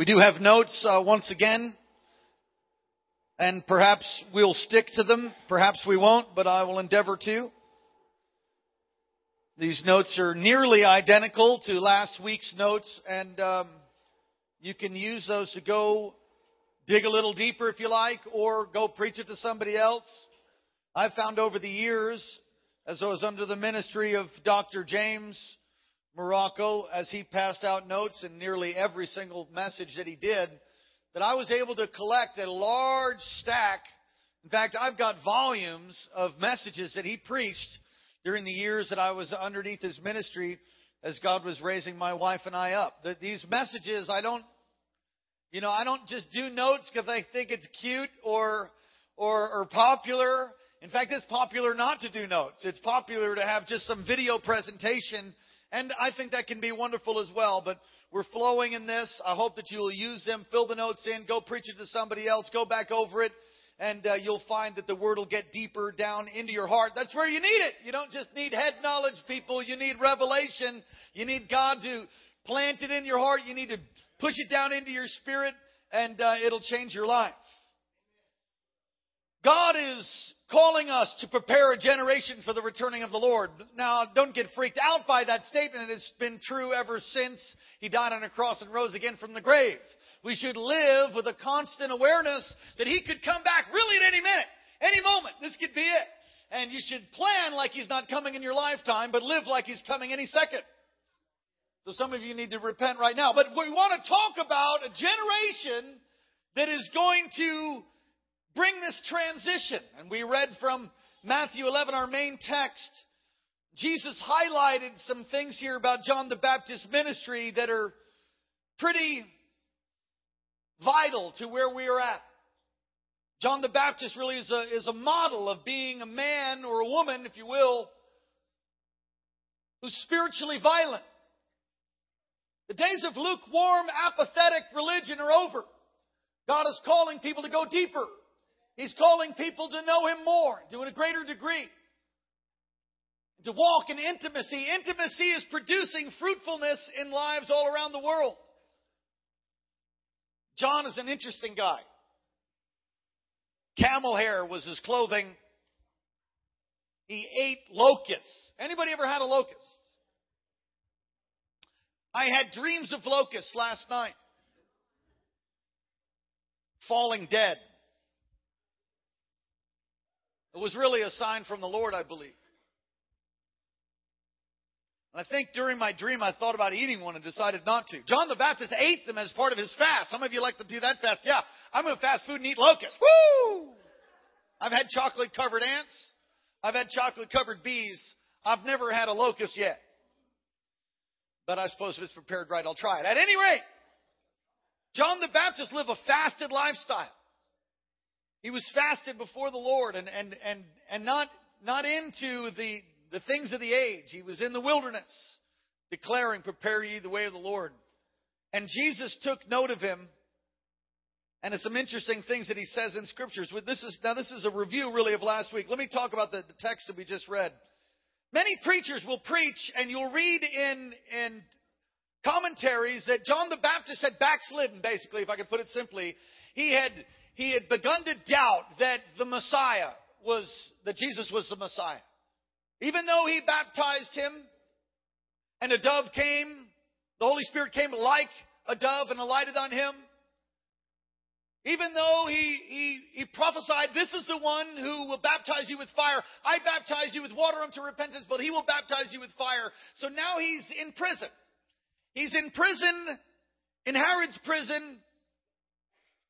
We do have notes uh, once again, and perhaps we'll stick to them. Perhaps we won't, but I will endeavor to. These notes are nearly identical to last week's notes, and um, you can use those to go dig a little deeper if you like, or go preach it to somebody else. I've found over the years, as I was under the ministry of Dr. James Marocco, as he passed out notes in nearly every single message that he did, that I was able to collect a large stack. In fact, I've got volumes of messages that he preached during the years that I was underneath his ministry as God was raising my wife and I up. That these messages, I don't, you know, I don't just do notes because I think it's cute or, or, or popular. In fact, it's popular not to do notes. It's popular to have just some video presentation and I think that can be wonderful as well. But we're flowing in this. I hope that you'll use them, fill the notes in, go preach it to somebody else, go back over it, and uh, you'll find that the word will get deeper down into your heart. That's where you need it. You don't just need head knowledge, people. You need revelation. You need God to plant it in your heart. You need to push it down into your spirit, and uh, it'll change your life. God is calling us to prepare a generation for the returning of the Lord. Now, don't get freaked out by that statement. It's been true ever since He died on a cross and rose again from the grave. We should live with a constant awareness that He could come back really at any minute, any moment. This could be it. And you should plan like He's not coming in your lifetime, but live like He's coming any second. So some of you need to repent right now. But we want to talk about a generation that is going to bring this transition. And we read from Matthew 11, our main text. Jesus highlighted some things here about John the Baptist's ministry that are pretty vital to where we are at. John the Baptist really is a, is a model of being a man or a woman, if you will, who's spiritually violent. The days of lukewarm, apathetic religion are over. God is calling people to go deeper. He's calling people to know Him more, to a greater degree. To walk in intimacy. Intimacy is producing fruitfulness in lives all around the world. John is an interesting guy. Camel hair was his clothing. He ate locusts. Anybody ever had a locust? I had dreams of locusts last night. Falling dead. It was really a sign from the Lord, I believe. I think during my dream I thought about eating one and decided not to. John the Baptist ate them as part of his fast. Some of you like to do that fast. Yeah, I'm going to fast food and eat locusts. Woo! I've had chocolate covered ants. I've had chocolate covered bees. I've never had a locust yet. But I suppose if it's prepared right, I'll try it. At any rate, John the Baptist lived a fasted lifestyle. He was fasted before the Lord and, and, and, and not, not into the, the things of the age. He was in the wilderness declaring, prepare ye the way of the Lord. And Jesus took note of him. And it's some interesting things that he says in scriptures. This is, now this is a review really of last week. Let me talk about the, the text that we just read. Many preachers will preach and you'll read in, in commentaries that John the Baptist had backslidden, basically, if I could put it simply. He had, he had begun to doubt that the Messiah was, that Jesus was the Messiah. Even though he baptized him and a dove came, the Holy Spirit came like a dove and alighted on him. Even though he, he, he prophesied, this is the one who will baptize you with fire. I baptize you with water unto repentance, but he will baptize you with fire. So now he's in prison. He's in prison, in Herod's prison,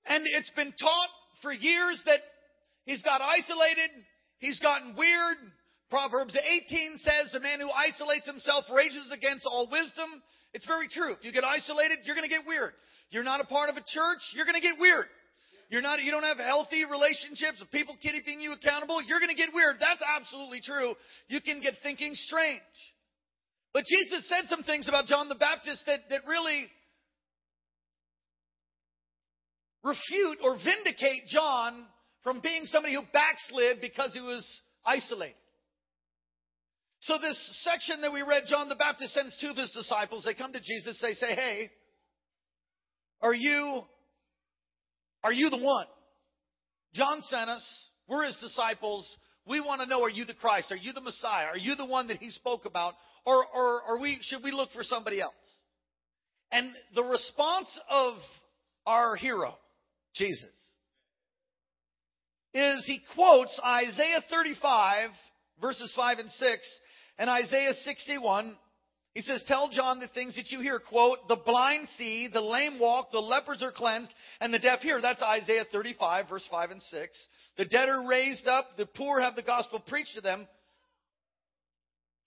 and it's been taught for years that he's got isolated, he's gotten weird. Proverbs 18 says, "A man who isolates himself rages against all wisdom." It's very true. If you get isolated, you're going to get weird. You're not a part of a church, you're going to get weird. You're not, you don't have healthy relationships with people keeping you accountable, you're going to get weird. That's absolutely true. You can get thinking strange. But Jesus said some things about John the Baptist that, that really refute or vindicate John from being somebody who backslid because he was isolated. So this section that we read, John the Baptist sends two of his disciples. They come to Jesus. They say, hey, Are you, are you the one? John sent us. We're his disciples. We want to know, are you the Christ? Are you the Messiah? Are you the one that he spoke about? Or, or, we, should we look for somebody else? And the response of our hero, Jesus, is he quotes Isaiah 35, verses 5 and 6, and Isaiah 61. He says, Tell John the things that you hear, quote, the blind see, the lame walk, the lepers are cleansed, and the deaf hear. That's Isaiah 35, verse 5 and 6. The dead are raised up, the poor have the gospel preached to them.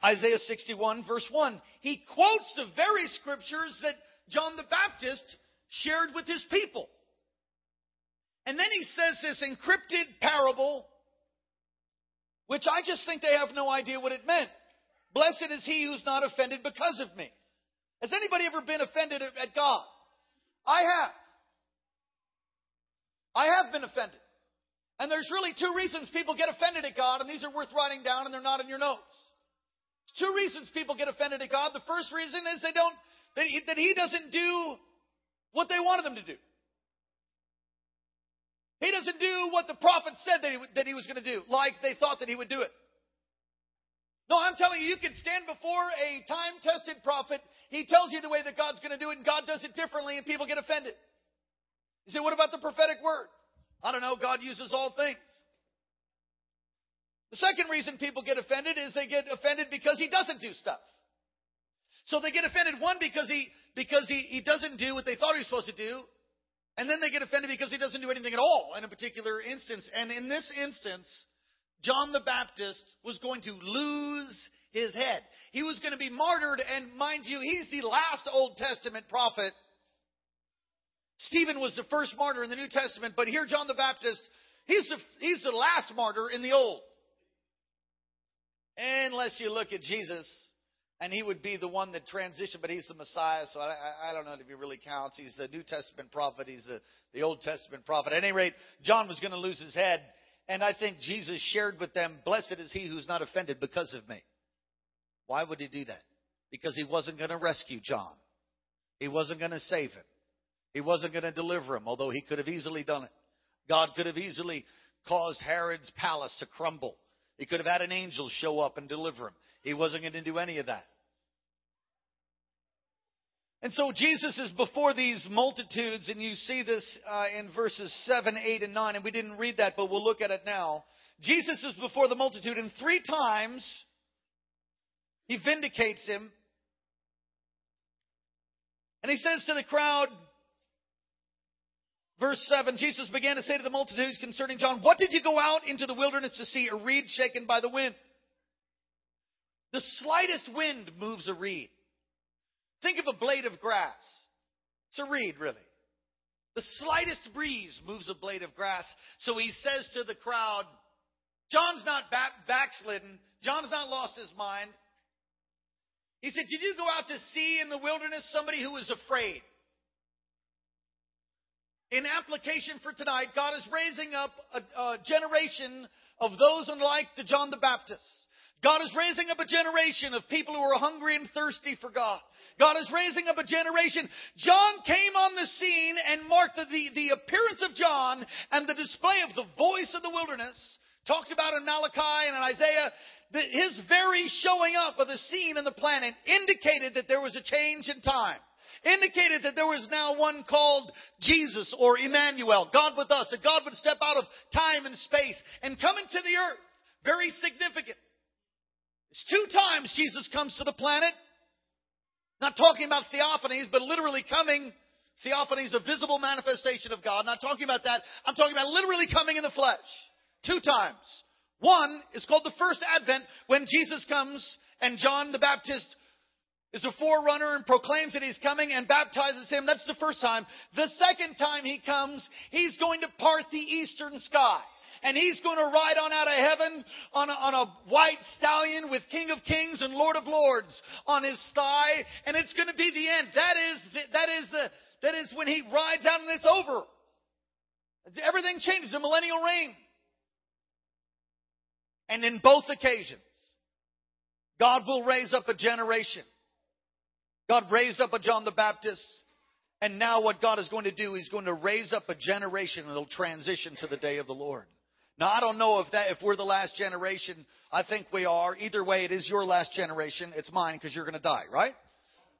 Isaiah 61, verse 1. He quotes the very scriptures that John the Baptist shared with his people. And then he says this encrypted parable, which I just think they have no idea what it meant. Blessed is he who's not offended because of me. Has anybody ever been offended at God? I have. I have been offended. And there's really two reasons people get offended at God, and these are worth writing down, and they're not in your notes. Two reasons people get offended at God. The first reason is they don't, that he, that he doesn't do what they wanted them to do. He doesn't do what the prophet said that he, that he was going to do, like they thought that he would do it. No, I'm telling you, you can stand before a time tested prophet. He tells you the way that God's going to do it, and God does it differently, and people get offended. You say, what about the prophetic word? I don't know. God uses all things. The second reason people get offended is they get offended because he doesn't do stuff. So they get offended, one, because he, because he, he doesn't do what they thought he was supposed to do. And then they get offended because he doesn't do anything at all in a particular instance. And in this instance, John the Baptist was going to lose his head. He was going to be martyred, and mind you, he's the last Old Testament prophet. Stephen was the first martyr in the New Testament, but here John the Baptist, he's the, he's the last martyr in the Old. Unless you look at Jesus, and he would be the one that transitioned, but he's the Messiah, so I, I, don't know if he really counts. He's the New Testament prophet, he's the, the Old Testament prophet. At any rate, John was going to lose his head, and I think Jesus shared with them, Blessed is he who's not offended because of me. Why would he do that? Because he wasn't going to rescue John, he wasn't going to save him, he wasn't going to deliver him, although he could have easily done it. God could have easily caused Herod's palace to crumble. He could have had an angel show up and deliver him. He wasn't going to do any of that. And so Jesus is before these multitudes, and you see this uh, in verses 7, 8, and 9, and we didn't read that, but we'll look at it now. Jesus is before the multitude, and three times he vindicates him. And he says to the crowd, verse 7, Jesus began to say to the multitudes concerning John, What did you go out into the wilderness to see? A reed shaken by the wind. The slightest wind moves a reed. Think of a blade of grass. It's a reed, really. The slightest breeze moves a blade of grass. So he says to the crowd, John's not back, backslidden. John's not lost his mind. He said, Did you go out to see in the wilderness somebody who was afraid? In application for tonight, God is raising up a, a generation of those unlike the John the Baptist. God is raising up a generation of people who are hungry and thirsty for God. God is raising up a generation. John came on the scene and marked the, the, the appearance of John and the display of the voice of the wilderness, talked about in Malachi and in Isaiah. that his very showing up of the scene and the planet indicated that there was a change in time indicated that there was now one called Jesus or Emmanuel, God with us, that God would step out of time and space and come into the earth. Very significant. It's two times Jesus comes to the planet. Not talking about theophanies, but literally coming. Theophanies, a visible manifestation of God. Not talking about that. I'm talking about literally coming in the flesh. Two times. One is called the first advent when Jesus comes and John the Baptist is a forerunner and proclaims that he's coming and baptizes him. That's the first time. The second time he comes, he's going to part the eastern sky and he's going to ride on out of heaven on a, on a white stallion with King of Kings and Lord of Lords on his thigh, and it's going to be the end. That is the, that is the that is when he rides out and it's over. Everything changes, the millennial reign. And in both occasions, God will raise up a generation. God raised up a John the Baptist And now what God is going to do, He's going to raise up a generation that'll transition to the day of the Lord. Now I don't know if that if we're the last generation. I think we are. Either way, it is your last generation. It's mine because you're going to die, right?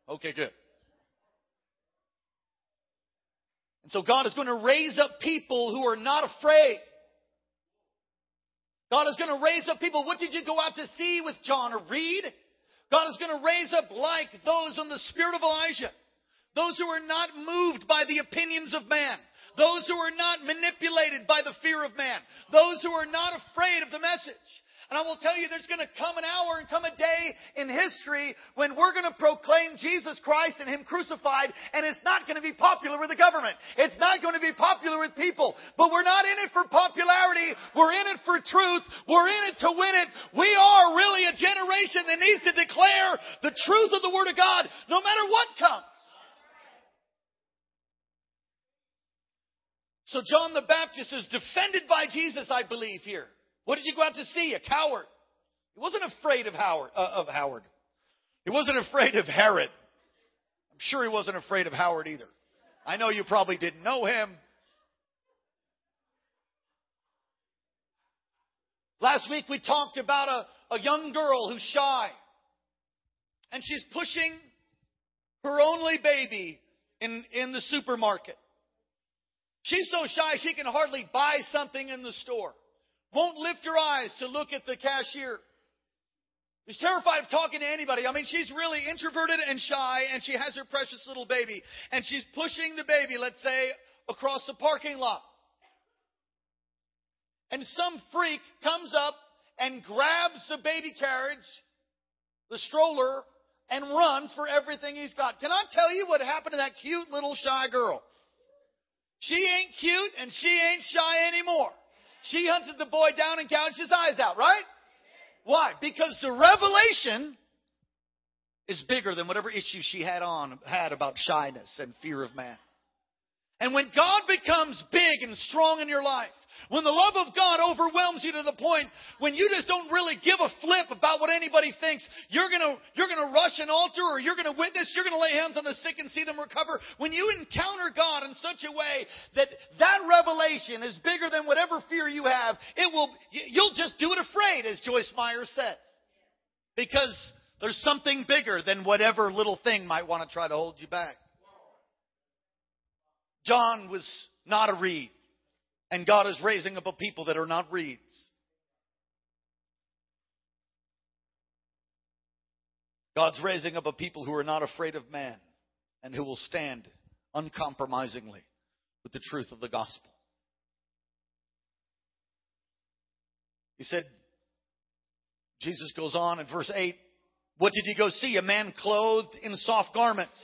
Okay, good. And so God is going to raise up people who are not afraid. God is going to raise up people. What did you go out to see with John or reed? God is going to raise up like those on the spirit of Elijah. Those who are not moved by the opinions of man. Those who are not manipulated by the fear of man. Those who are not afraid of the message. And I will tell you, there's going to come an hour and come a day in history when we're going to proclaim Jesus Christ and Him crucified, and it's not going to be popular with the government. It's not going to be popular with people. But we're not in it for popularity. We're in it for truth. We're in it to win it. We are really a generation that needs to declare the truth of the Word of God no matter what comes. So John the Baptist is defended by Jesus, I believe, here. What did you go out to see? A coward. He wasn't afraid of Howard. Uh, of Howard. He wasn't afraid of Herod. I'm sure he wasn't afraid of Howard either. I know you probably didn't know him. Last week we talked about a, a young girl who's shy. And she's pushing her only baby in, in the supermarket. She's so shy she can hardly buy something in the store won't lift her eyes to look at the cashier. She's terrified of talking to anybody. I mean, she's really introverted and shy, and she has her precious little baby. And she's pushing the baby, let's say, across the parking lot. And some freak comes up and grabs the baby carriage, the stroller, and runs for everything he's got. Can I tell you what happened to that cute little shy girl? She ain't cute and she ain't shy anymore. She hunted the boy down and gouged his eyes out, right? Why? Because the revelation is bigger than whatever issue she had on had about shyness and fear of man. And when God becomes big and strong in your life, when the love of God overwhelms you to the point when you just don't really give a flip about what anybody thinks, you're gonna, you're gonna rush an altar or you're gonna witness, you're gonna lay hands on the sick and see them recover. When you encounter God in such a way that that revelation is bigger than whatever fear you have, it will, you'll just do it afraid, as Joyce Meyer says. Because there's something bigger than whatever little thing might want to try to hold you back. John was not a reed. And God is raising up a people that are not reeds. God's raising up a people who are not afraid of man and who will stand uncompromisingly with the truth of the gospel. He said, Jesus goes on in verse 8, What did you go see? A man clothed in soft garments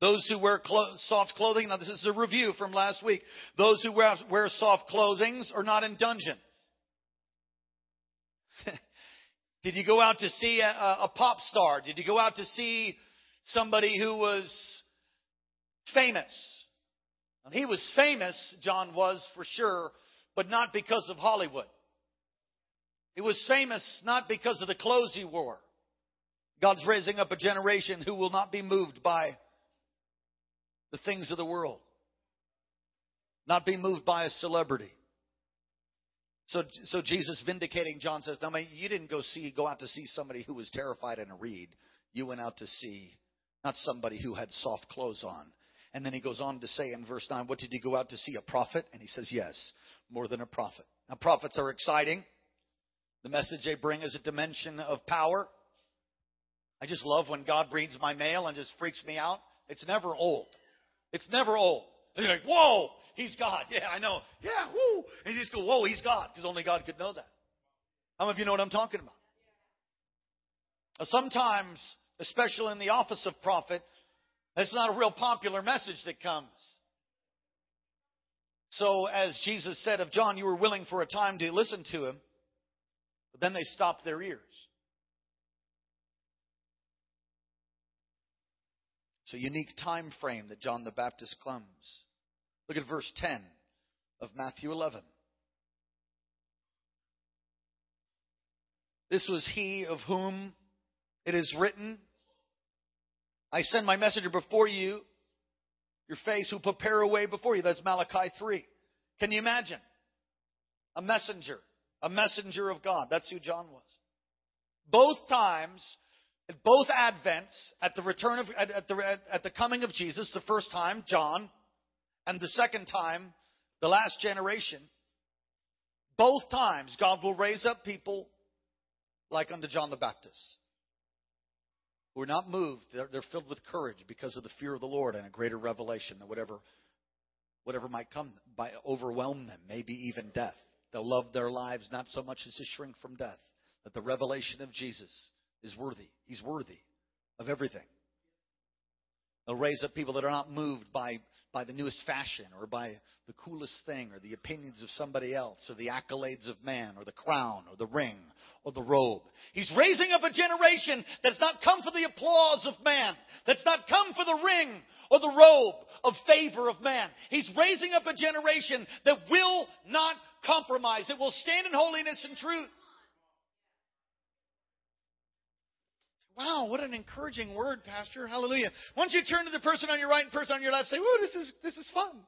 those who wear clo- soft clothing, now this is a review from last week. Those who wear, wear soft clothing are not in dungeons. Did you go out to see a, a, pop star? Did you go out to see somebody who was famous? And he was famous, John was for sure, but not because of Hollywood. He was famous not because of the clothes he wore. God's raising up a generation who will not be moved by the things of the world. Not be moved by a celebrity. So, so Jesus vindicating John says, "No, you didn't go see, go out to see somebody who was terrified in a reed. You went out to see not somebody who had soft clothes on." And then he goes on to say in verse 9, What did you go out to see? A prophet? And he says, Yes, more than a prophet. Now, prophets are exciting. The message they bring is a dimension of power. I just love when God reads my mail and just freaks me out. It's never old. It's never old. And you're like, whoa, he's God. Yeah, I know. Yeah, whoo. And you just go, whoa, he's God, because only God could know that. How many of you know what I'm talking about? Sometimes, especially in the office of prophet, that's not a real popular message that comes. So, as Jesus said of John, you were willing for a time to listen to him, but then they stopped their ears. It's a unique time frame that John the Baptist comes. Look at verse 10 of Matthew 11. This was he of whom it is written, I send my messenger before you your face, who prepare a way before you. That's Malachi 3. Can you imagine? A messenger, a messenger of God. That's who John was. Both times, at both advents, at the return of, at, at the, at the coming of Jesus, the first time, John, and the second time, the last generation, both times God will raise up people like unto John the Baptist who are not moved. They're, they're filled with courage because of the fear of the Lord and a greater revelation that whatever, whatever might come by overwhelm them, maybe even death. They'll love their lives not so much as to shrink from death, that the revelation of Jesus is worthy. He's worthy of everything. They'll raise up people that are not moved by, by the newest fashion or by the coolest thing or the opinions of somebody else or the accolades of man or the crown or the ring or the robe. He's raising up a generation that's not come for the applause of man, that's not come for the ring or the robe of favor of man. He's raising up a generation that will not compromise, it will stand in holiness and truth. Wow, what an encouraging word, Pastor. Hallelujah. Once you turn to the person on your right and person on your left, say, "Ooh, this is this is fun."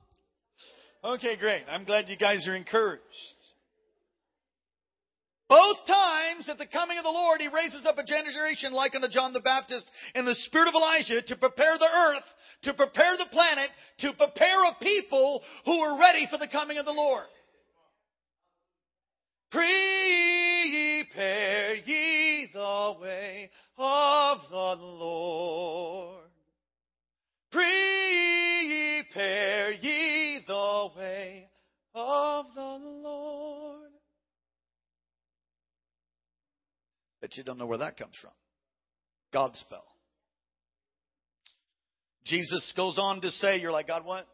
Okay, great. I'm glad you guys are encouraged. Both times at the coming of the Lord, He raises up a generation like unto John the Baptist in the spirit of Elijah to prepare the earth, to prepare the planet, to prepare a people who are ready for the coming of the Lord. Prepare ye the way of the Lord. Prepare ye the way of the Lord. Bet you don't know where that comes from. Godspell. Jesus goes on to say, you're like, God, what?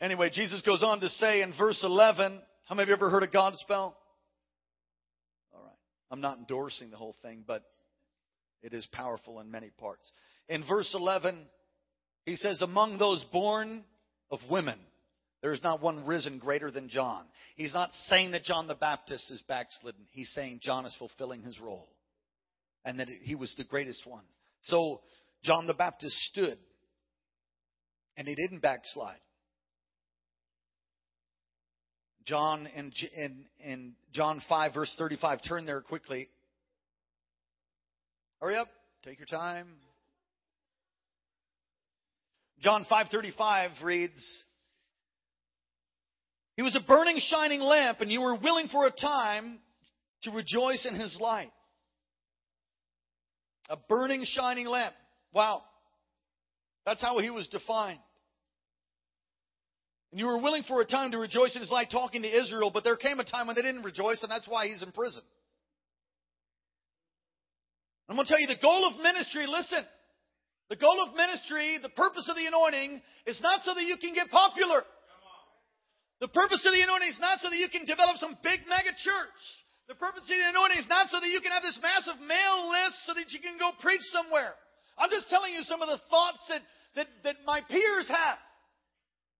Anyway, Jesus goes on to say in verse 11, how many of you ever heard of Godspell? All right. I'm not endorsing the whole thing, but it is powerful in many parts. In verse 11, he says, Among those born of women, there is not one risen greater than John. He's not saying that John the Baptist is backslidden. He's saying John is fulfilling his role and that he was the greatest one. So John the Baptist stood and he didn't backslide. John in, in, in John 5 verse 35, turn there quickly. Hurry up. Take your time. John 5:35 reads, He was a burning shining lamp and you were willing for a time to rejoice in his light. A burning shining lamp. Wow. That's how he was defined. And you were willing for a time to rejoice in his light talking to Israel, but there came a time when they didn't rejoice and that's why he's in prison. I'm going to tell you the goal of ministry, listen. The goal of ministry, the purpose of the anointing is not so that you can get popular. The purpose of the anointing is not so that you can develop some big mega church. The purpose of the anointing is not so that you can have this massive mail list so that you can go preach somewhere. I'm just telling you some of the thoughts that, that, that my peers have.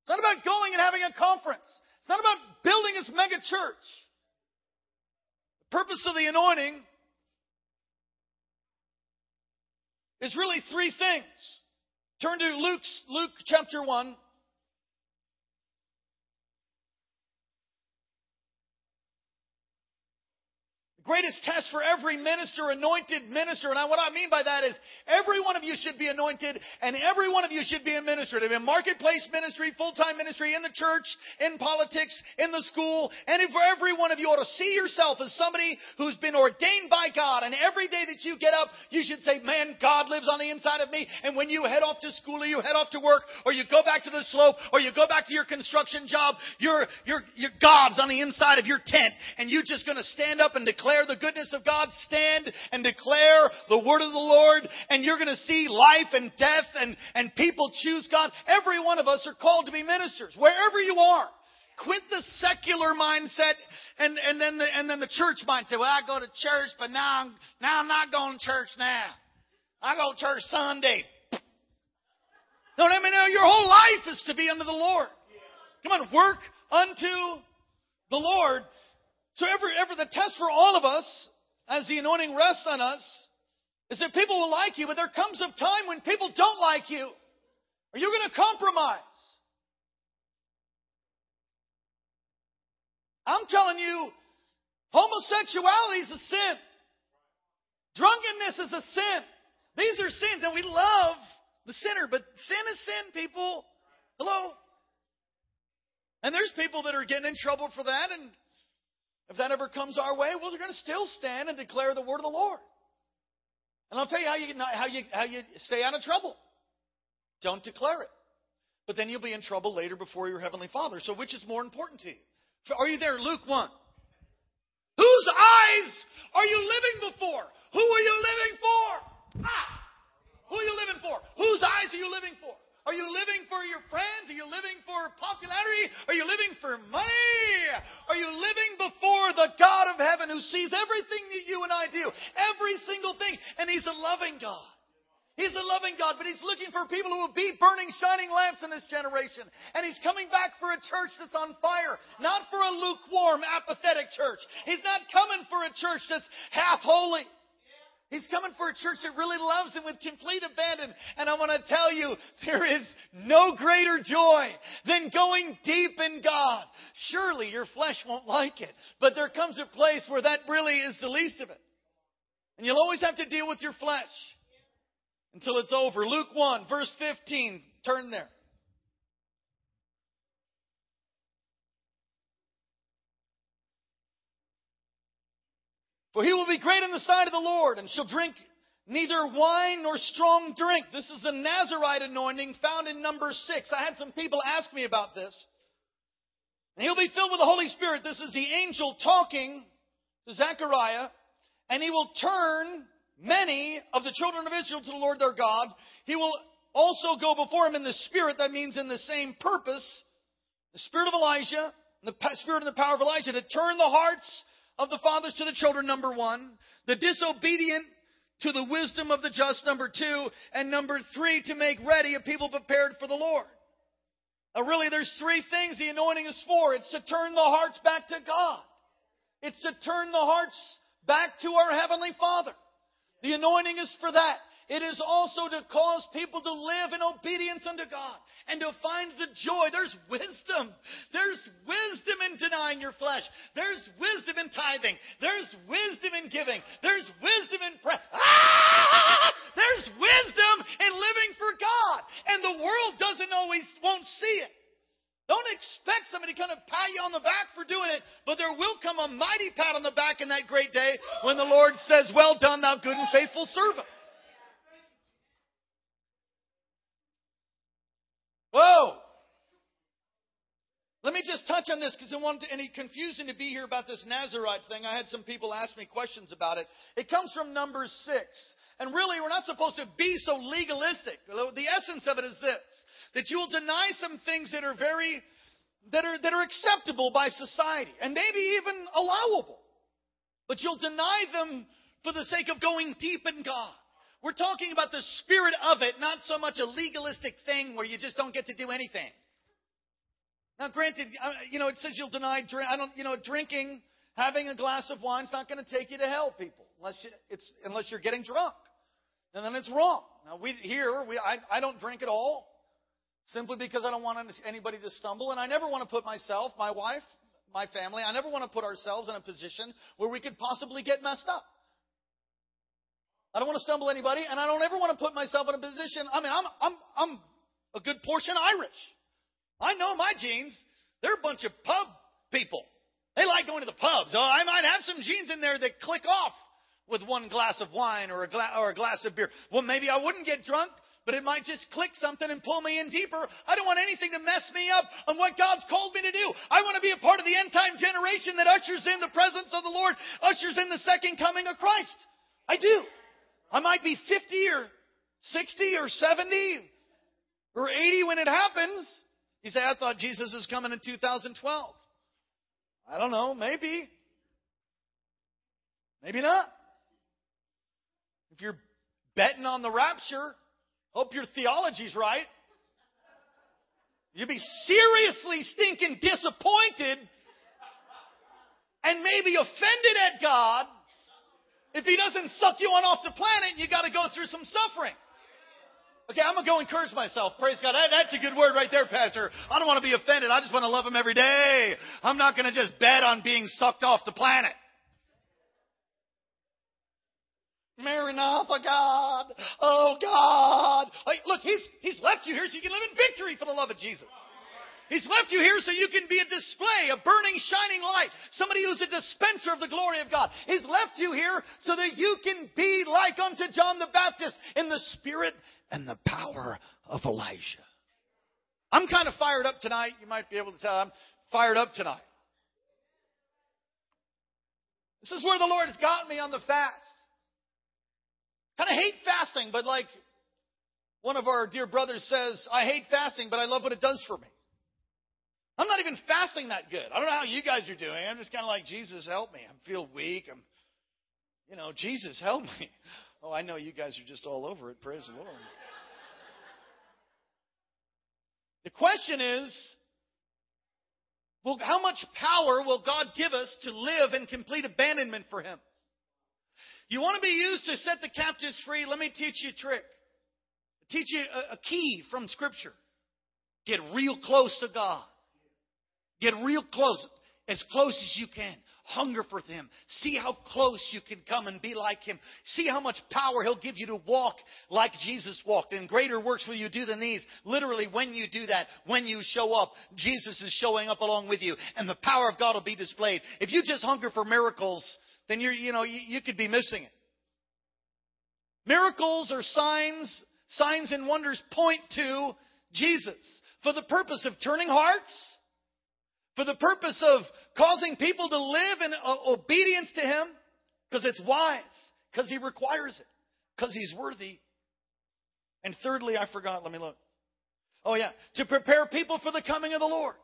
It's not about going and having a conference. It's not about building this mega church. The purpose of the anointing is really three things. Turn to Luke's, Luke chapter 1. Greatest test for every minister, anointed minister. And what I mean by that is every one of you should be anointed and every one of you should be a minister. To be a marketplace ministry, full-time ministry, in the church, in politics, in the school. And for every one of you ought to see yourself as somebody who's been ordained by God. And every day that you get up, you should say, man, God lives on the inside of me. And when you head off to school or you head off to work or you go back to the slope or you go back to your construction job, your, your, your God's on the inside of your tent. And you're just going to stand up and declare declare the goodness of God, stand and declare the word of the Lord, and you're going to see life and death and, and people choose God. Every one of us are called to be ministers, wherever you are. Quit the secular mindset and, and then the, and then the church mindset. Well, I go to church, but now I'm, now I'm not going to church now. I go to church Sunday. No, I mean, no, your whole life is to be unto the Lord. Come on, work unto the Lord so ever, ever the test for all of us, as the anointing rests on us, is that people will like you, but there comes a time when people don't like you. Are you going to compromise? I'm telling you, homosexuality is a sin. Drunkenness is a sin. These are sins, and we love the sinner, but sin is sin, people. Hello? And there's people that are getting in trouble for that, and if that ever comes our way, well, they're going to still stand and declare the word of the Lord. And I'll tell you how you, how you, how you stay out of trouble. Don't declare it. But then you'll be in trouble later before your Heavenly Father. So which is more important to you? Are you there? Luke 1. Whose eyes are you living before? Who are you living for? Ah! Who are you living for? Whose eyes are you living for? Are you living for your friends? Are you living for popularity? Are you living for money? Are you living before the God of heaven who sees everything that you and I do? Every single thing. And He's a loving God. He's a loving God, but He's looking for people who will be burning, shining lamps in this generation. And He's coming back for a church that's on fire, not for a lukewarm, apathetic church. He's not coming for a church that's half holy. He's coming for a church that really loves Him with complete abandon. And I want to tell you, there is no greater joy than going deep in God. Surely your flesh won't like it, but there comes a place where that really is the least of it. And you'll always have to deal with your flesh until it's over. Luke 1, verse 15. Turn there. For he will be great in the sight of the Lord, and shall drink neither wine nor strong drink. This is the Nazarite anointing found in number six. I had some people ask me about this. And he'll be filled with the Holy Spirit. This is the angel talking to Zechariah, and he will turn many of the children of Israel to the Lord their God. He will also go before him in the Spirit, that means in the same purpose, the Spirit of Elijah, the Spirit and the power of Elijah, to turn the hearts of the fathers to the children, number one. The disobedient to the wisdom of the just, number two. And number three, to make ready a people prepared for the Lord. Now really, there's three things the anointing is for. It's to turn the hearts back to God. It's to turn the hearts back to our Heavenly Father. The anointing is for that. It is also to cause people to live in obedience unto God and to find the joy. There's wisdom. There's wisdom in denying your flesh. There's wisdom in tithing. There's wisdom in giving. There's wisdom in prayer. Ah! There's wisdom in living for God. And the world doesn't always, won't see it. Don't expect somebody to kind of pat you on the back for doing it, but there will come a mighty pat on the back in that great day when the Lord says, Well done, thou good and faithful servant. Whoa! Let me just touch on this because I want any confusion to be here about this Nazarite thing. I had some people ask me questions about it. It comes from Numbers 6. And really, we're not supposed to be so legalistic. The essence of it is this that you will deny some things that are very that are that are acceptable by society and maybe even allowable. But you'll deny them for the sake of going deep in God. We're talking about the spirit of it, not so much a legalistic thing where you just don't get to do anything. Now, granted, uh, you know, it says you'll deny drink. I don't, you know, drinking, having a glass of wine is not going to take you to hell, people, unless you, it's unless you're getting drunk, and then it's wrong. Now, we here, we I, I don't drink at all, simply because I don't want anybody to stumble, and I never want to put myself, my wife, my family, I never want to put ourselves in a position where we could possibly get messed up. I don't want to stumble anybody, and I don't ever want to put myself in a position. I mean, I'm, I'm, I'm a good portion Irish. I know my genes. They're a bunch of pub people. They like going to the pubs. Oh, I might have some genes in there that click off with one glass of wine or a, gla- or a glass of beer. Well, maybe I wouldn't get drunk, but it might just click something and pull me in deeper. I don't want anything to mess me up on what God's called me to do. I want to be a part of the end time generation that ushers in the presence of the Lord, ushers in the second coming of Christ. I do. I might be 50 or 60 or 70 or 80 when it happens. You say, I thought Jesus is coming in 2012. I don't know, maybe. Maybe not. If you're betting on the rapture, hope your theology's right. You'd be seriously stinking disappointed and maybe offended at God if he doesn't suck you on off the planet, you got to go through some suffering. Okay, I'm gonna go encourage myself. Praise God. That, that's a good word right there, Pastor. I don't want to be offended. I just want to love Him every day. I'm not gonna just bet on being sucked off the planet. Maranatha, God. Oh, God. Like, look, He's, He's left you here so you can live in victory for the love of Jesus. He's left you here so you can be a display, a burning, shining light. Somebody who's a dispenser of the glory of God. He's left you here so that you can be like unto John the Baptist in the spirit and the power of Elijah. I'm kind of fired up tonight. You might be able to tell I'm fired up tonight. This is where the Lord has got me on the fast. Kind of hate fasting, but like one of our dear brothers says, I hate fasting, but I love what it does for me. I'm not even fasting that good. I don't know how you guys are doing. I'm just kind of like, Jesus, help me. I feel weak. I'm, you know, Jesus, help me. Oh, I know you guys are just all over it. Praise the Lord. The question is, well, how much power will God give us to live in complete abandonment for Him? You want to be used to set the captives free? Let me teach you a trick. Teach you a, key from Scripture. Get real close to God. Get real close, as close as you can. Hunger for Him. See how close you can come and be like Him. See how much power He'll give you to walk like Jesus walked. And greater works will you do than these. Literally, when you do that, when you show up, Jesus is showing up along with you, and the power of God will be displayed. If you just hunger for miracles, then you're, you know, you, you could be missing it. Miracles or signs, signs and wonders point to Jesus for the purpose of turning hearts, for the purpose of causing people to live in uh, obedience to Him, because it's wise, because He requires it, because He's worthy. And thirdly, I forgot, let me look. Oh, yeah, to prepare people for the coming of the Lord.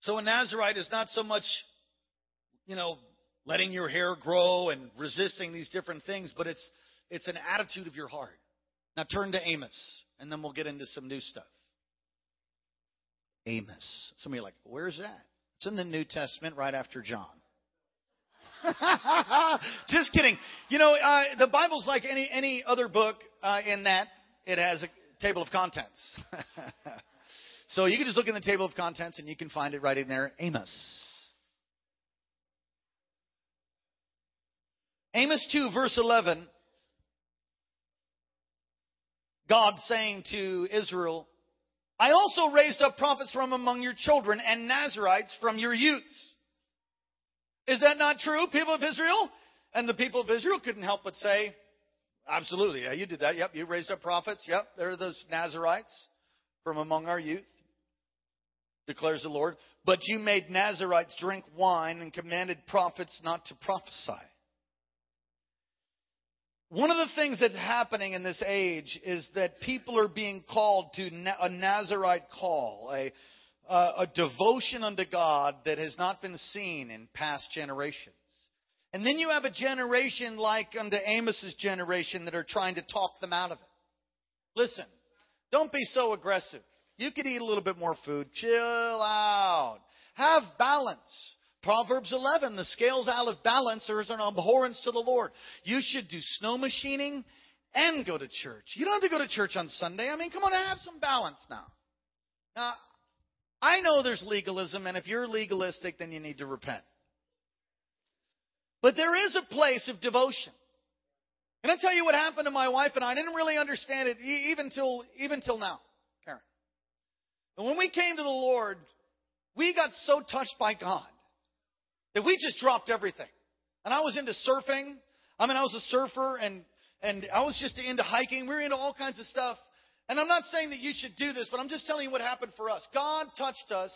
So a Nazarite is not so much, you know, letting your hair grow and resisting these different things, but it's it's an attitude of your heart. Now turn to Amos, and then we'll get into some new stuff. Amos. Some of you are like, where's that? It's in the New Testament right after John. Just kidding. You know, uh, the Bible's like any any other book uh, in that it has a table of contents. so you can just look in the table of contents and you can find it right in there. Amos. Amos 2, verse 11. God saying to Israel, I also raised up prophets from among your children and Nazarites from your youths. Is that not true, people of Israel? And the people of Israel couldn't help but say, Absolutely, yeah, you did that. Yep, you raised up prophets. Yep, there are those Nazarites from among our youth, declares the Lord. But you made Nazarites drink wine and commanded prophets not to prophesy. One of the things that's happening in this age is that people are being called to a Nazarite call, a, a devotion unto God that has not been seen in past generations. And then you have a generation like unto Amos's generation that are trying to talk them out of it. Listen, don't be so aggressive. You could eat a little bit more food. Chill out. Have balance. Proverbs 11, the scales out of balance are an abhorrence to the Lord. You should do snow machining and go to church. You don't have to go to church on Sunday. I mean, come on, have some balance now. Now, I know there's legalism, and if you're legalistic, then you need to repent. But there is a place of devotion. And I tell you what happened to my wife and I. I didn't really understand it even till even till now, Karen. But when we came to the Lord, we got so touched by God that we just dropped everything. And I was into surfing. I mean, I was a surfer and, and I was just into hiking. We were into all kinds of stuff. And I'm not saying that you should do this, but I'm just telling you what happened for us. God touched us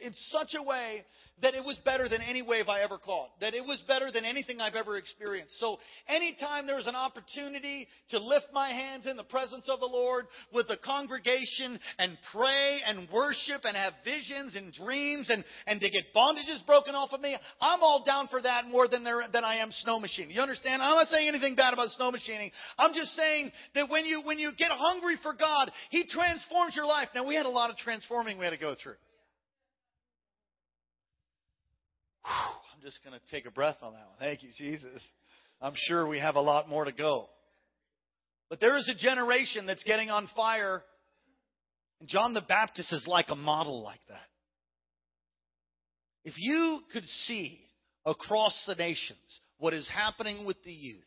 in such a way that it was better than any wave I ever caught, that it was better than anything I've ever experienced. So anytime there was an opportunity to lift my hands in the presence of the Lord with the congregation and pray and worship and have visions and dreams and, and to get bondages broken off of me, I'm all down for that more than, there, than I am snow machining. You understand? I'm not saying anything bad about snow machining. I'm just saying that when you, when you get hungry for God, He transforms your life. Now we had a lot of transforming we had to go through. I'm just going to take a breath on that one. Thank you, Jesus. I'm sure we have a lot more to go. But there is a generation that's getting on fire. And John the Baptist is like a model like that. If you could see across the nations what is happening with the youth,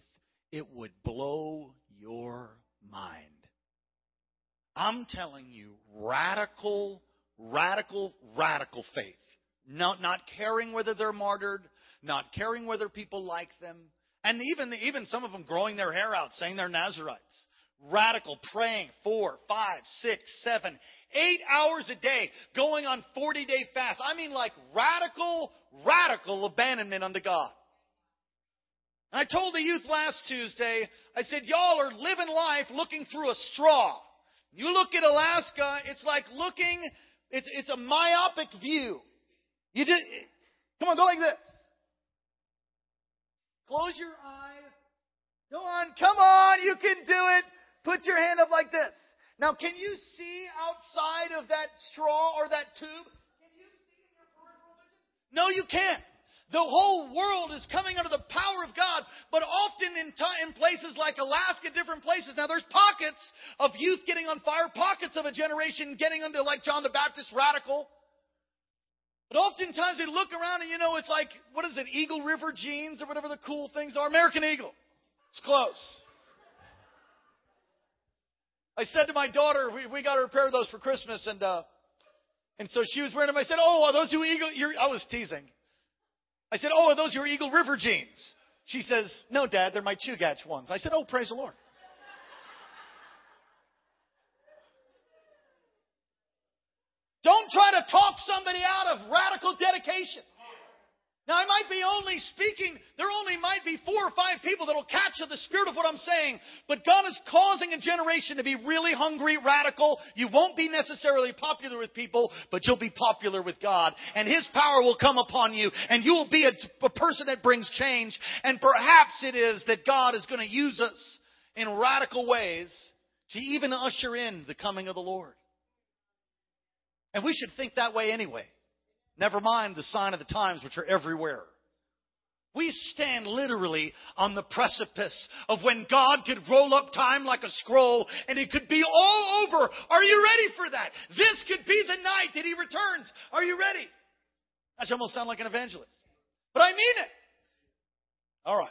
it would blow your mind. I'm telling you, radical, radical, radical faith. Not, not caring whether they're martyred, not caring whether people like them, and even, even some of them growing their hair out, saying they're Nazarites. Radical, praying four, five, six, seven, eight hours a day, going on 40 day fast. I mean, like radical, radical abandonment unto God. And I told the youth last Tuesday, I said, y'all are living life looking through a straw. You look at Alaska, it's like looking, it's, it's a myopic view. You just, come on, go like this. Close your eye. Go on, come on, you can do it. Put your hand up like this. Now, can you see outside of that straw or that tube? Can you see in your peripheral vision? No, you can't. The whole world is coming under the power of God, but often in, t- in places like Alaska, different places. Now, there's pockets of youth getting on fire, pockets of a generation getting into like John the Baptist radical. But oftentimes they look around and you know, it's like, what is it, Eagle River jeans or whatever the cool things are? American Eagle. It's close. I said to my daughter, we, we got her a pair of those for Christmas, and uh, and so she was wearing them. I said, "Oh, are those your Eagle?" You're, I was teasing. I said, Oh, are those your Eagle River jeans? She says, No, Dad, they're my Chugach ones. I said, Oh, praise the Lord. Don't try to talk somebody out of radical dedication. Now, I might be only speaking, there only might be four or five people that'll catch the spirit of what I'm saying, but God is causing a generation to be really hungry, radical. You won't be necessarily popular with people, but you'll be popular with God. And His power will come upon you, and you will be a, a person that brings change. And perhaps it is that God is going to use us in radical ways to even usher in the coming of the Lord. And we should think that way anyway. Never mind the sign of the times, which are everywhere. We stand literally on the precipice of when God could roll up time like a scroll and it could be all over. Are you ready for that? This could be the night that He returns. Are you ready? I almost sound like an evangelist. But I mean it. All right.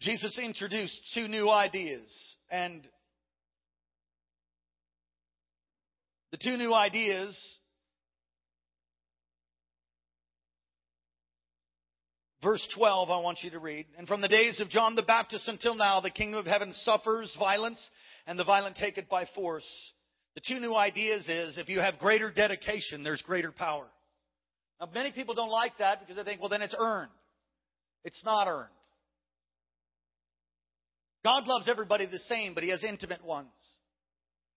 Jesus introduced two new ideas and The two new ideas Verse 12, I want you to read. And from the days of John the Baptist until now, the kingdom of heaven suffers violence, and the violent take it by force. The two new ideas is if you have greater dedication, there's greater power. Now, many people don't like that because they think, well, then it's earned. It's not earned. God loves everybody the same, but He has intimate ones.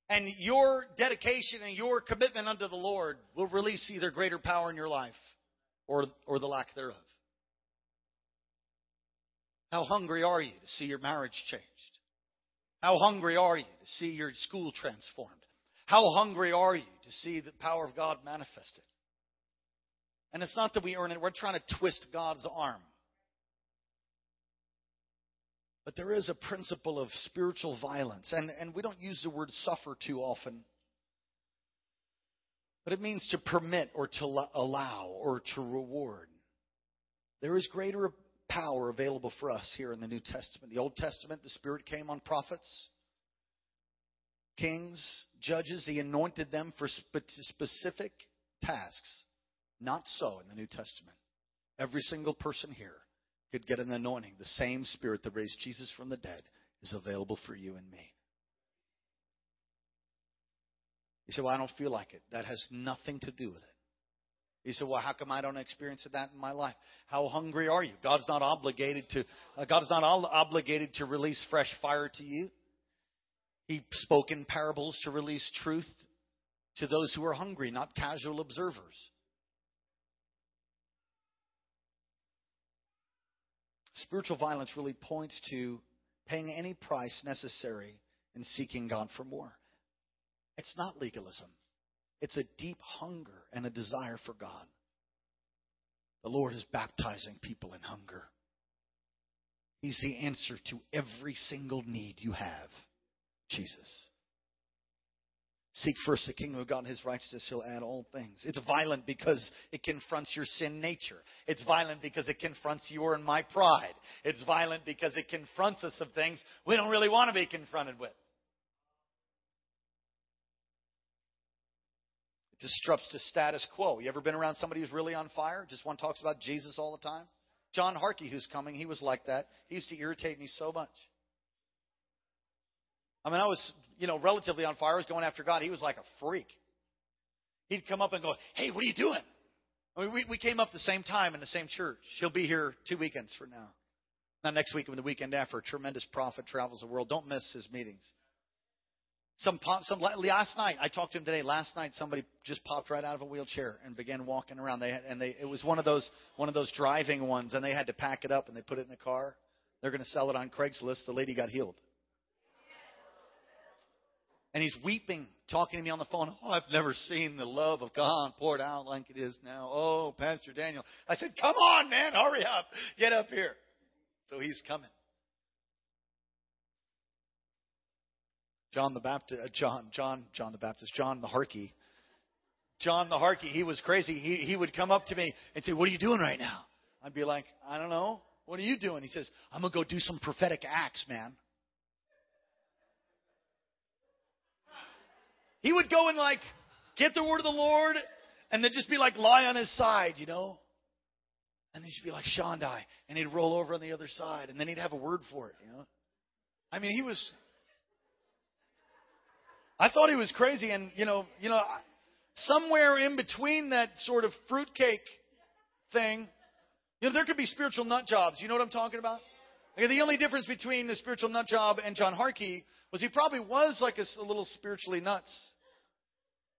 And your dedication and your commitment unto the Lord will release either greater power in your life or, or the lack thereof. How hungry are you to see your marriage changed? How hungry are you to see your school transformed? How hungry are you to see the power of God manifested? And it's not that we earn it, we're trying to twist God's arm. But there is a principle of spiritual violence, and, and we don't use the word suffer too often. But it means to permit or to allow or to reward. There is greater power available for us here in the New Testament. The Old Testament, the Spirit came on prophets, kings, judges. He anointed them for specific tasks. Not so in the New Testament. Every single person here could get an anointing. The same Spirit that raised Jesus from the dead is available for you and me. You say, Well, I don't feel like it. That has nothing to do with it. You say, Well, how come I don't experience that in my life? How hungry are you? God's not obligated to uh, God is not obligated to release fresh fire to you. He spoke in parables to release truth to those who are hungry, not casual observers. Spiritual violence really points to paying any price necessary in seeking God for more. It's not legalism. It's a deep hunger and a desire for God. The Lord is baptizing people in hunger. He's the answer to every single need you have. Jesus. Seek first the kingdom of God and his righteousness, he'll add all things. It's violent because it confronts your sin nature. It's violent because it confronts your and my pride. It's violent because it confronts us of things we don't really want to be confronted with. It disrupts the status quo. You ever been around somebody who's really on fire? Just one talks about Jesus all the time? John Harkey, who's coming, he was like that. He used to irritate me so much. I mean, I was, you know, relatively on fire. Was going after God. He was like a freak. He'd come up and go, Hey, what are you doing? I mean, we, we came up the same time in the same church. He'll be here two weekends from now. Not next week, but the weekend after. A tremendous prophet travels the world. Don't miss his meetings. Some pop, some last night. I talked to him today. Last night, somebody just popped right out of a wheelchair and began walking around. They had, and they it was one of those one of those driving ones, and they had to pack it up and they put it in the car. They're going to sell it on Craigslist. The lady got healed. And he's weeping, talking to me on the phone. Oh, I've never seen the love of God poured out like it is now. Oh, Pastor Daniel. I said, Come on, man, hurry up. Get up here. So he's coming. John the Baptist, uh, John, John, John the Baptist, John the Harkey. John the Harkey, he was crazy. He, he would come up to me and say, What are you doing right now? I'd be like, I don't know. What are you doing? He says, I'm going to go do some prophetic acts, man. He would go and like get the word of the Lord and then just be like lie on his side, you know? And he'd be like Shondai, and he'd roll over on the other side, and then he'd have a word for it, you know? I mean, he was I thought he was crazy, and you know, you know, somewhere in between that sort of fruitcake thing, you know, there could be spiritual nut jobs. You know what I'm talking about? Okay, the only difference between the spiritual nut job and John Harkey was he probably was like a, a little spiritually nuts.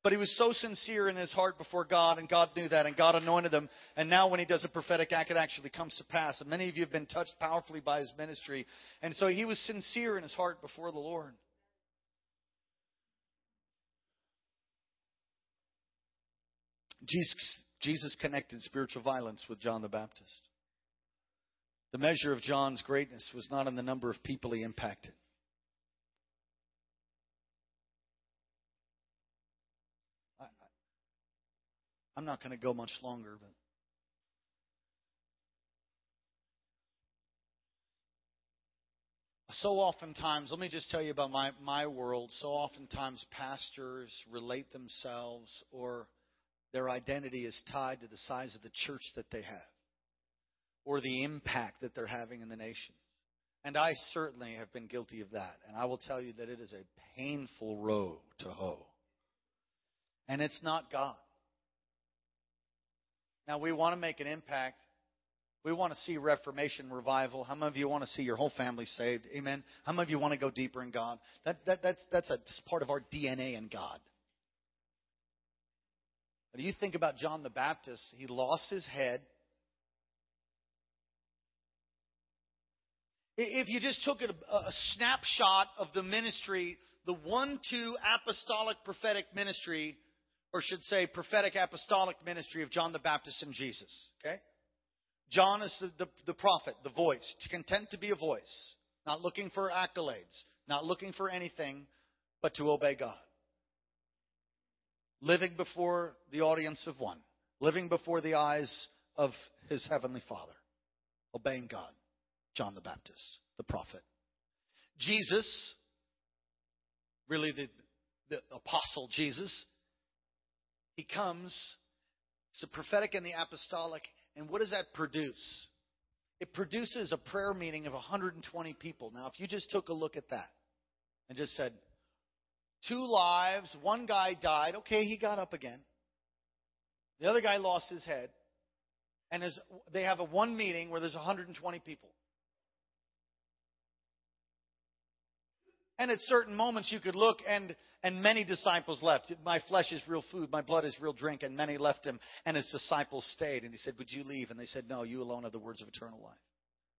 But he was so sincere in his heart before God, and God knew that, and God anointed him. And now, when he does a prophetic act, it actually comes to pass. And many of you have been touched powerfully by his ministry. And so he was sincere in his heart before the Lord. Jesus, Jesus connected spiritual violence with John the Baptist. The measure of John's greatness was not in the number of people he impacted. I'm not going to go much longer, but so oftentimes, let me just tell you about my, my world. So oftentimes, pastors relate themselves or their identity is tied to the size of the church that they have or the impact that they're having in the nations. And I certainly have been guilty of that. And I will tell you that it is a painful row to hoe. And it's not God. Now, we want to make an impact. We want to see reformation, revival. How many of you want to see your whole family saved? Amen. How many of you want to go deeper in God? That, that, that's, that's a part of our DNA in God. But you think about John the Baptist, he lost his head. If you just took a, a snapshot of the ministry, the one two apostolic prophetic ministry, or should say prophetic apostolic ministry of John the Baptist and Jesus, okay? John is the, the, the prophet, the voice, content to be a voice, not looking for accolades, not looking for anything, but to obey God living before the audience of one, living before the eyes of his heavenly Father, obeying God. John the Baptist, the prophet. Jesus, really the, the apostle Jesus, he comes, it's the prophetic and the apostolic, and what does that produce? It produces a prayer meeting of 120 people. Now, if you just took a look at that and just said, two lives. One guy died. Okay, he got up again. The other guy lost his head. And they have a one meeting where there's 120 people. And at certain moments you could look and and many disciples left. My flesh is real food, my blood is real drink, and many left him, and his disciples stayed. And he said, Would you leave? And they said, No, you alone have the words of eternal life.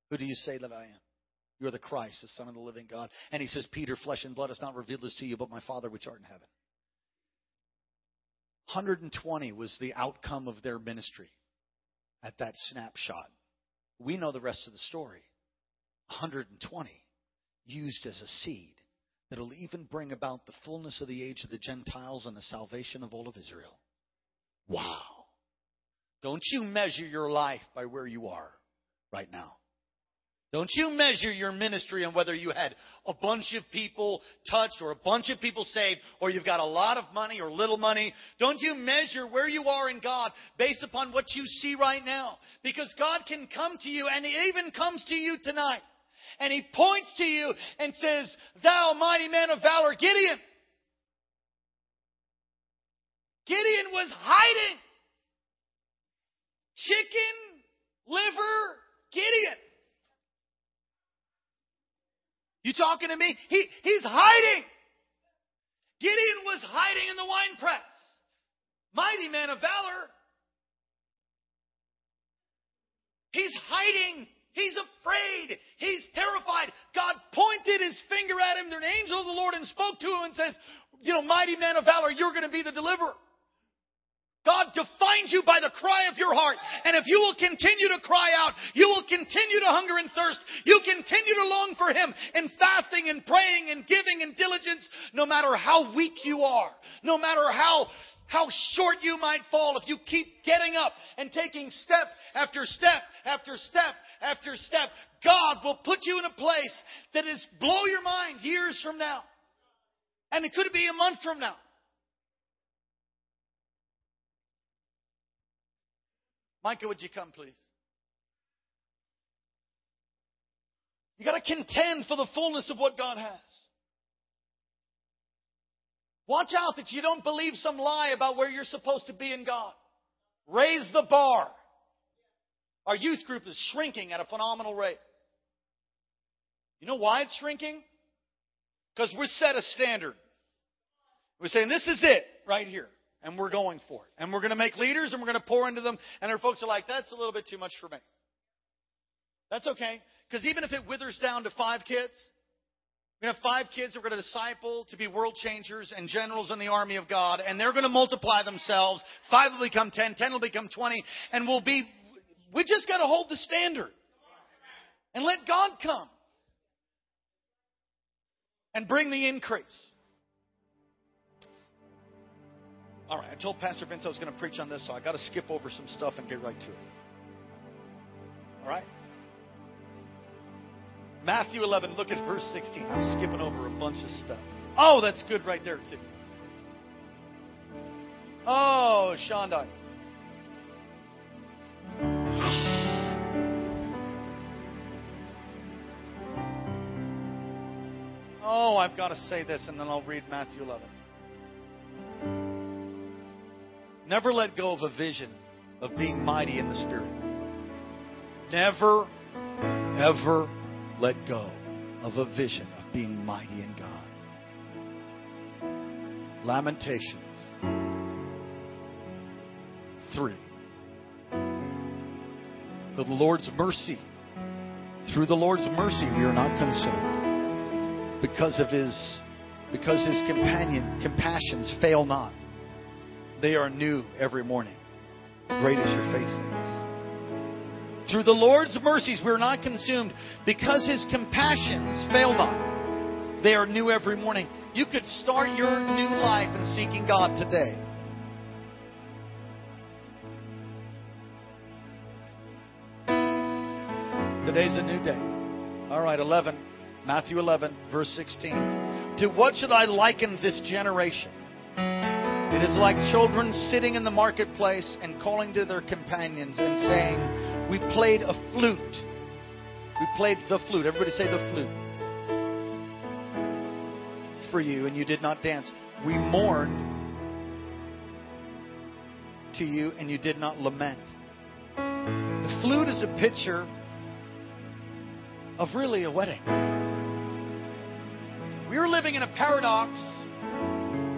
Who do you say that I am? You are the Christ, the Son of the living God. And he says, Peter, flesh and blood has not revealed this to you, but my Father which art in heaven. 120 was the outcome of their ministry at that snapshot. We know the rest of the story. 120 used as a seed that'll even bring about the fullness of the age of the Gentiles and the salvation of all of Israel. Wow. Don't you measure your life by where you are right now. Don't you measure your ministry on whether you had a bunch of people touched or a bunch of people saved or you've got a lot of money or little money. Don't you measure where you are in God based upon what you see right now. Because God can come to you and He even comes to you tonight. And He points to you and says, Thou mighty man of valor, Gideon. Gideon was hiding. Chicken, liver, Gideon. You talking to me? He, he's hiding. Gideon was hiding in the wine press. Mighty man of valor. He's hiding. He's afraid. He's terrified. God pointed his finger at him, the angel of the Lord, and spoke to him and says, You know, mighty man of valor, you're going to be the deliverer. God defines you by the cry of your heart. And if you will continue to cry out, you will continue to hunger and thirst. You continue to long for Him in fasting and praying and giving and diligence, no matter how weak you are, no matter how, how short you might fall, if you keep getting up and taking step after step after step after step, God will put you in a place that is blow your mind years from now. And it could be a month from now. Micah, would you come, please? You got to contend for the fullness of what God has. Watch out that you don't believe some lie about where you're supposed to be in God. Raise the bar. Our youth group is shrinking at a phenomenal rate. You know why it's shrinking? Because we're set a standard. We're saying this is it right here and we're going for it. And we're going to make leaders and we're going to pour into them. And our folks are like, that's a little bit too much for me. That's okay. Because even if it withers down to five kids, we have five kids that we're going to disciple to be world changers and generals in the army of God, and they're going to multiply themselves. Five will become ten, ten will become twenty, and we'll be. We just got to hold the standard and let God come and bring the increase. All right, I told Pastor Vince I was going to preach on this, so I got to skip over some stuff and get right to it. All right? Matthew 11, look at verse 16. I'm skipping over a bunch of stuff. Oh, that's good right there, too. Oh, Shondai. Oh, I've got to say this, and then I'll read Matthew 11. Never let go of a vision of being mighty in the Spirit. Never, ever let go of a vision of being mighty in God. Lamentations 3. For the Lord's mercy, through the Lord's mercy, we are not consumed. Because of his, because his companion, compassions fail not. They are new every morning. Great is your faithfulness. Through the Lord's mercies we are not consumed because his compassions fail not. They are new every morning. You could start your new life in seeking God today. Today's a new day. All right, 11. Matthew 11, verse 16. To what should I liken this generation? It is like children sitting in the marketplace and calling to their companions and saying, We played a flute. We played the flute. Everybody say the flute. For you, and you did not dance. We mourned to you, and you did not lament. The flute is a picture of really a wedding. We are living in a paradox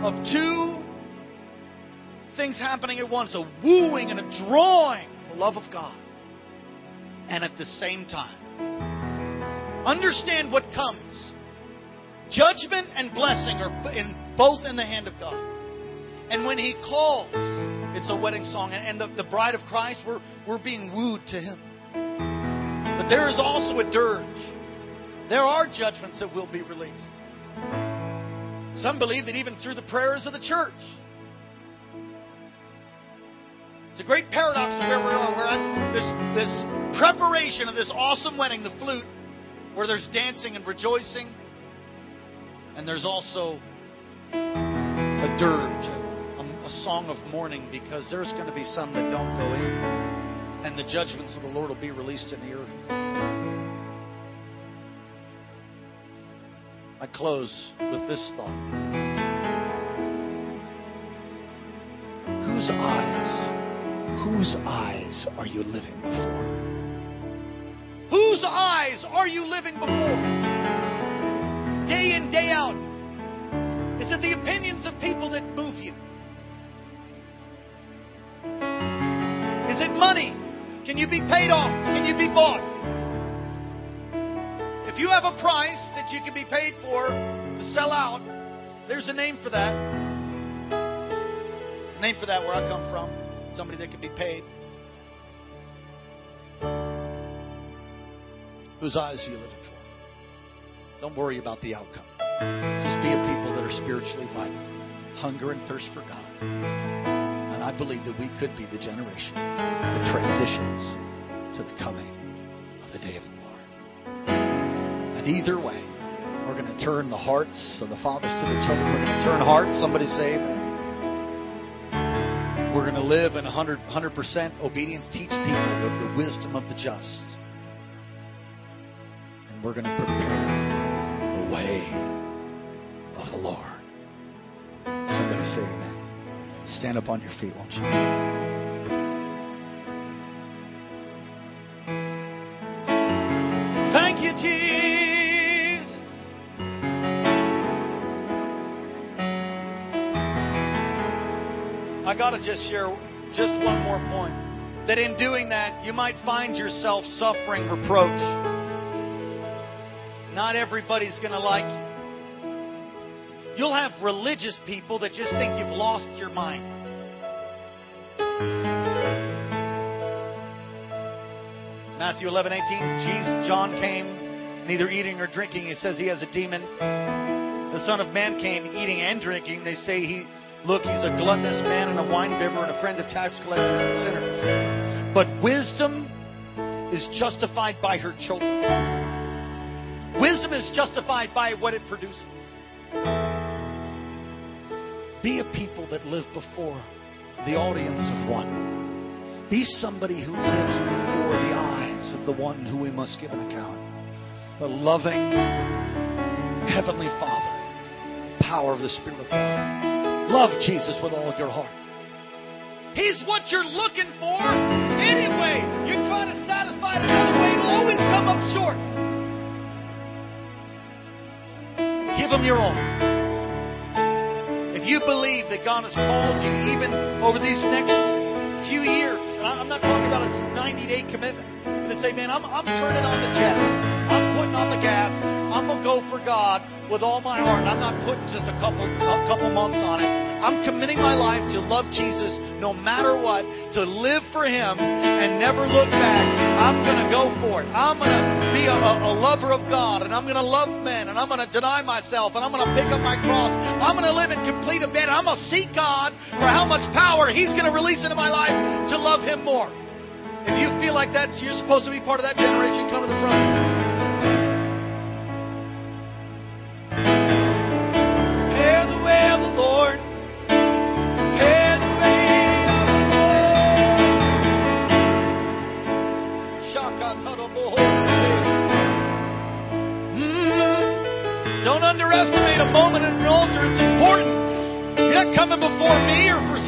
of two things happening at once a wooing and a drawing the love of God. And at the same time, understand what comes. Judgment and blessing are in, both in the hand of God. And when He calls, it's a wedding song. And the, the bride of Christ, we're, we're being wooed to Him. But there is also a dirge. There are judgments that will be released. Some believe that even through the prayers of the church. It's a great paradox of where we are. We're at this, this preparation of this awesome wedding, the flute, where there's dancing and rejoicing, and there's also a dirge, a, a song of mourning, because there's going to be some that don't go in, and the judgments of the Lord will be released in the earth. I close with this thought. Whose eyes, whose eyes are you living before? Whose eyes are you living before? Day in, day out. Is it the opinions of people that move you? Is it money? Can you be paid off? Can you be bought? If you have a price that you can be paid for to sell out, there's a name for that. A name for that where I come from. Somebody that can be paid. Whose eyes are you living for? Don't worry about the outcome. Just be a people that are spiritually vital, hunger and thirst for God. And I believe that we could be the generation that transitions to the coming of the day of the Lord. and either way, we're going to turn the hearts of the fathers to the children. We're going to turn hearts. Somebody say amen. We're going to live in 100, 100% obedience, teach people the, the wisdom of the just. And we're going to prepare the way of the Lord. Somebody say amen. Stand up on your feet, won't you? I got to just share just one more point. That in doing that, you might find yourself suffering reproach. Not everybody's going to like you. You'll have religious people that just think you've lost your mind. Matthew 11, 18, Jesus, John came neither eating or drinking. He says he has a demon. The Son of Man came eating and drinking. They say he Look, he's a gluttonous man and a winebibber and a friend of tax collectors and sinners. But wisdom is justified by her children. Wisdom is justified by what it produces. Be a people that live before the audience of one. Be somebody who lives before the eyes of the one who we must give an account. The loving Heavenly Father, power of the Spirit of God. Love Jesus with all of your heart. He's what you're looking for anyway. You're trying to satisfy it another way, it'll always come up short. Give Him your all. If you believe that God has called you even over these next few years, and I'm not talking about a 90 day commitment, to say, man, I'm, I'm turning on the jets, I'm putting on the gas, I'm going to go for God with all my heart. I'm not putting just a couple a couple months on it. I'm committing my life to love Jesus no matter what, to live for Him and never look back. I'm going to go for it. I'm going to be a, a, lover of God and I'm going to love men and I'm going to deny myself and I'm going to pick up my cross. I'm going to live in complete abandon. I'm going to seek God for how much power He's going to release into my life to love Him more. If you feel like that's you're supposed to be part of that generation, come to the front.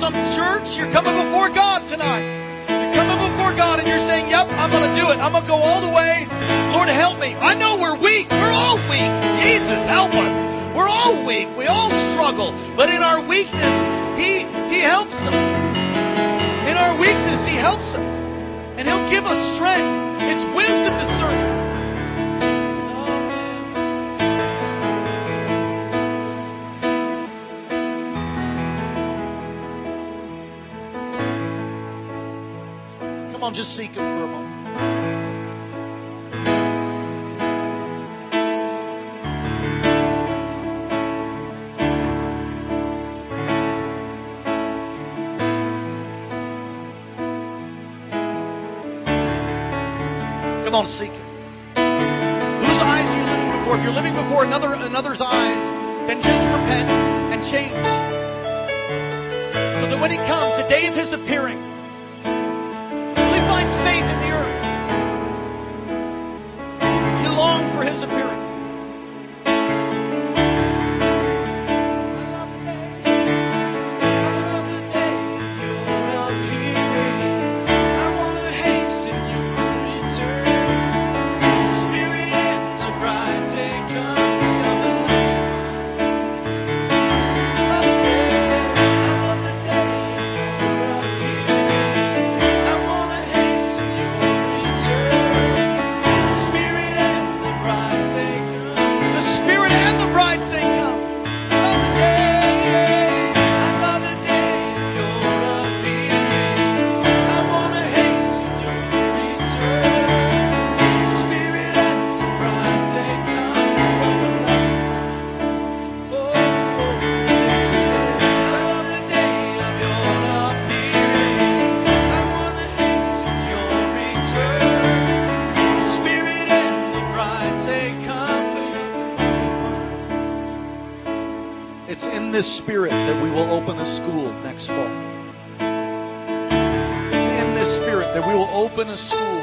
Some church. You're coming before God tonight. You're coming before God and you're saying, Yep, I'm going to do it. I'm going to go all the way. Lord, help me. I know we're weak. We're all weak. Jesus, help us. We're all weak. We all struggle. But in our weakness, He, he helps us. In our weakness, He helps us. And He'll give us strength. It's wisdom to y'all just seek Him for a moment? Come on, seek Him. Whose eyes are you living before? If you're living before another another's eyes, then just repent and change. So that when He comes, the day of His appearance this spirit that we will open a school next fall. It's in this spirit that we will open a school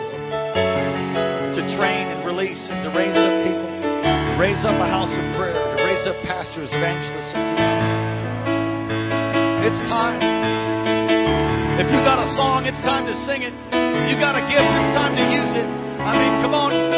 to train and release and to raise up people, to raise up a house of prayer, to raise up pastors, evangelists, and teachers. It's time. If you got a song, it's time to sing it. If you got a gift, it's time to use it. I mean, come on.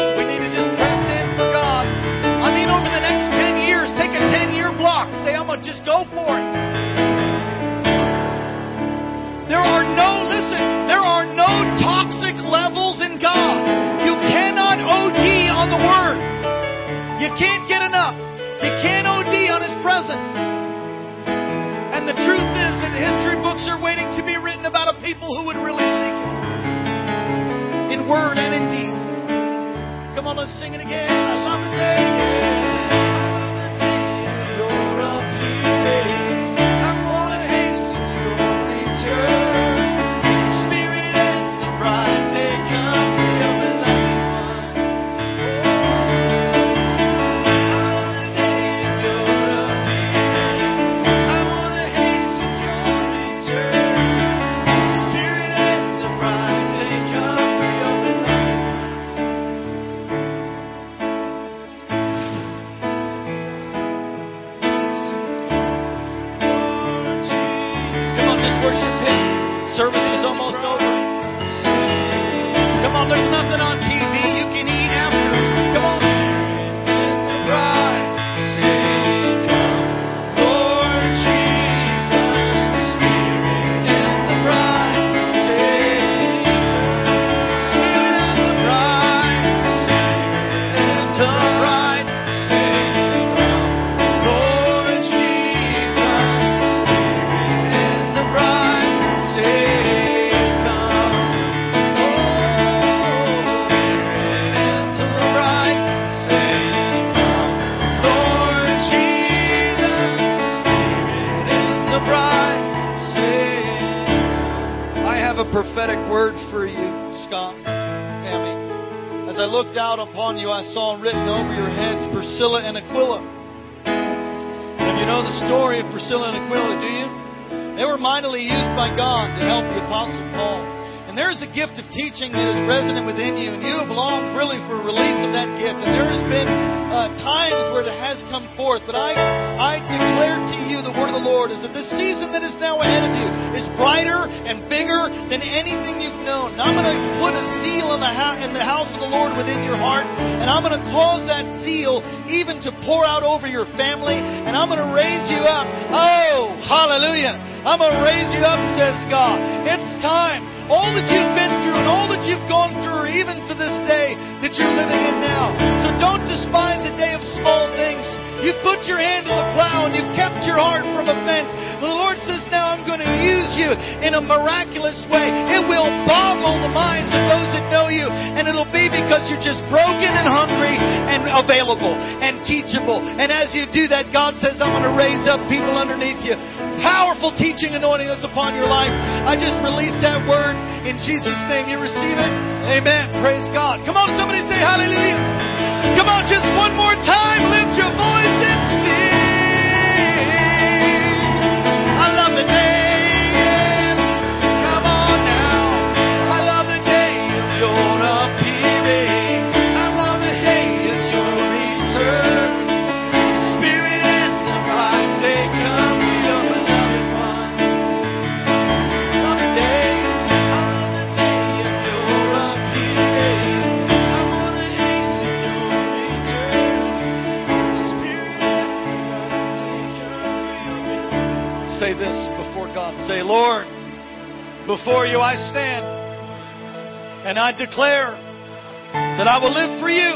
Can't get enough. You can't OD on His presence. And the truth is that history books are waiting to be written about a people who would really seek Him. In word and in deed. Come on, let's sing it again. Gift of teaching that is resident within you, and you have longed really for a release of that gift. And there has been uh, times where it has come forth. But I, I declare to you the word of the Lord is that this season that is now ahead of you is brighter and bigger than anything you've known. And I'm going to put a zeal in the, ha- in the house of the Lord within your heart, and I'm going to cause that zeal even to pour out over your family, and I'm going to raise you up. Oh, hallelujah. I'm going to raise you up, says God. It's time. All that you've been and all that you've gone through, even for this day that you're living in now. So don't despise the day of small things. You've put your hand to the plow and you've kept your heart from offense. The Lord says, Now I'm going to use you in a miraculous way. It will boggle the minds of those that know you, and it'll be because you're just broken and hungry and available and teachable. And as you do that, God says, I'm going to raise up people underneath you. Powerful teaching anointing that's upon your life. I just release that word in Jesus' name. You receive it? Amen. Praise God. Come on, somebody say hallelujah. Come on, just one more time. Lift your voice Lord, before you I stand, and I declare that I will live for you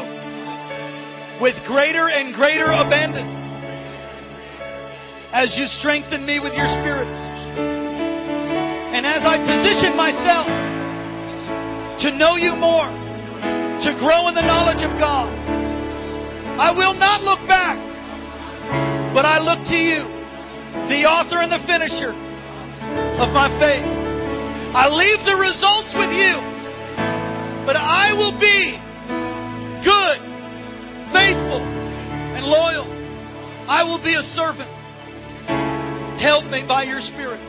with greater and greater abandon as you strengthen me with your spirit. And as I position myself to know you more, to grow in the knowledge of God, I will not look back, but I look to you, the author and the finisher of my faith. I leave the results with you, but I will be good, faithful, and loyal. I will be a servant. Help me by your Spirit.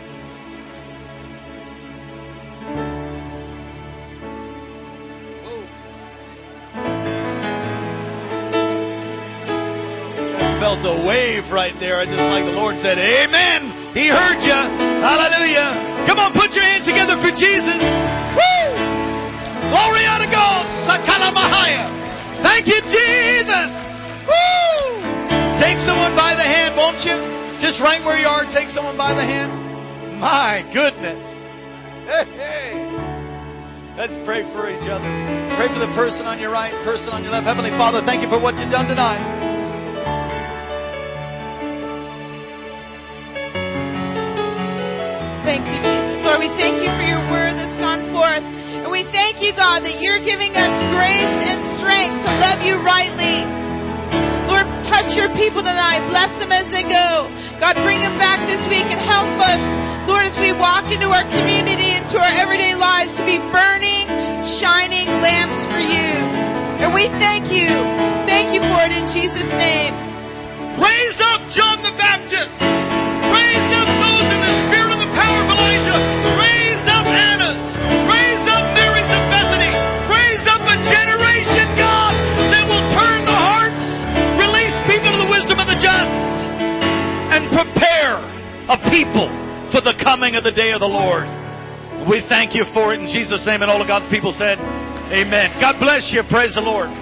Felt a wave right there. I just like the Lord said, Amen. He heard you. Hallelujah. Come on, put your hands together for Jesus. Woo! Glory to God. Sakala Mahaya. Thank you, Jesus. Woo! Take someone by the hand, won't you? Just right where you are, take someone by the hand. My goodness. Hey, hey. Let's pray for each other. Pray for the person on your right, person on your left. Heavenly Father, thank you for what you've done tonight. Thank you, Jesus. Lord, we thank you for your word that's gone forth. And we thank you, God, that you're giving us grace and strength to love you rightly. Lord, touch your people tonight. Bless them as they go. God, bring them back this week and help us, Lord, as we walk into our community, into our everyday lives, to be burning, shining lamps for you. And we thank you. Thank you for it in Jesus' name. Raise up John the Baptist. A people for the coming of the day of the Lord. We thank you for it in Jesus' name, and all of God's people said, Amen. God bless you. Praise the Lord.